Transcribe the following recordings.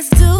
Let's do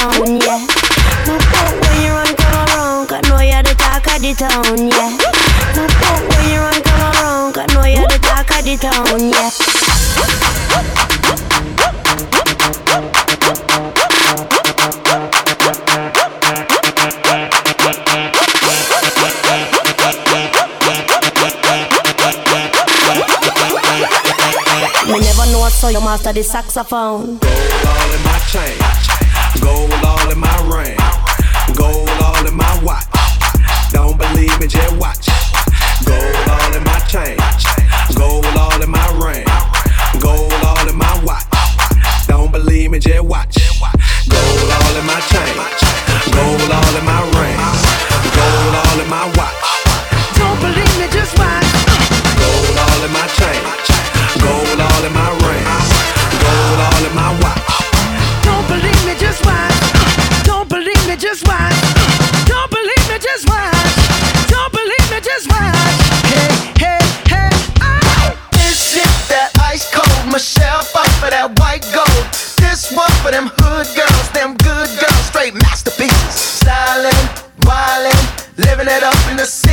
town, yeah. When you run, come around, know you're the talk of the town, yeah. When you run, come around, know you're the talk of the town, yeah. Me never know so you master the saxophone. Gold all in my chain. Gold all in my ring, gold all in my watch. Don't believe me, just watch. Gold all in my chain.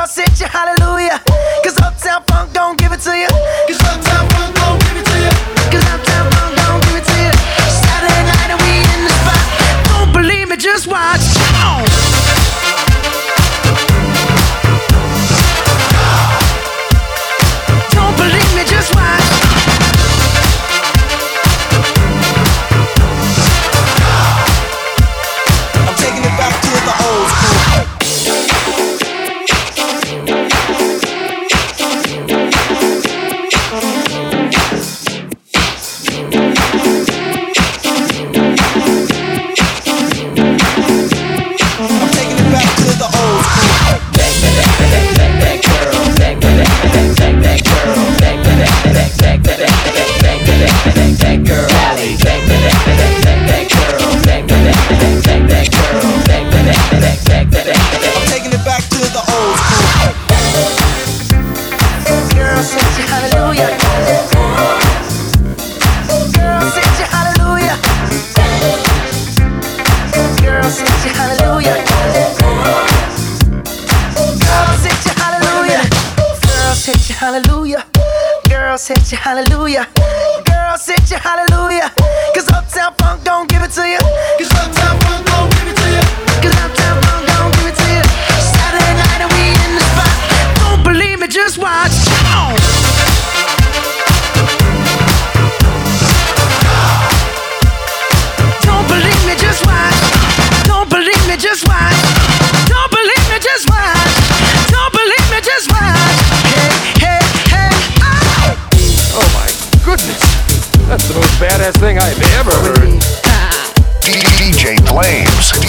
Girl, sit your hallelujah. Cause Uptown Funk don't give it to you. Cause Uptown Funk don't give it to you. Cause Uptown Cause Uptown Funk don't give it to you. Cause uptown best thing I've ever heard. DJ Flames.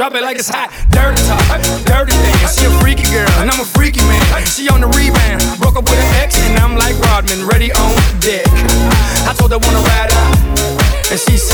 drop it like it's hot. Dirty talk, dirty dance. She a freaky girl, and I'm a freaky man. She on the rebound, broke up with an ex, and I'm like Rodman, ready on deck. I told her wanna ride out, and she said.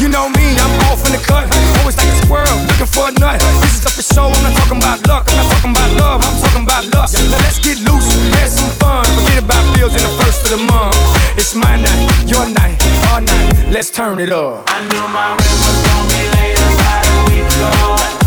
You know me, I'm off in the cut. Always like a squirrel, looking for a nut. This is up for show, I'm not talking about luck. I'm not talking about love, I'm talking about lust. Now let's get loose, have some fun. Forget about bills in the first of the month. It's my night, your night, our night. Let's turn it up. I knew my rent was gonna be late, about a week ago.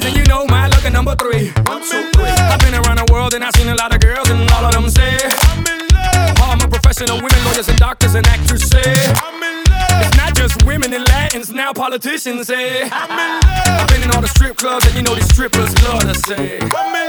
things, and you know my luck at number three. One, two, three. I've been around the world and I've seen a lot of girls, and all of them say I'm in love. All my professional women, lawyers and doctors and actresses. I'm in love. It's not just women and Latins, now politicians say I'm in love. I've been in all the strip clubs, and you know these strippers love to say I'm in love.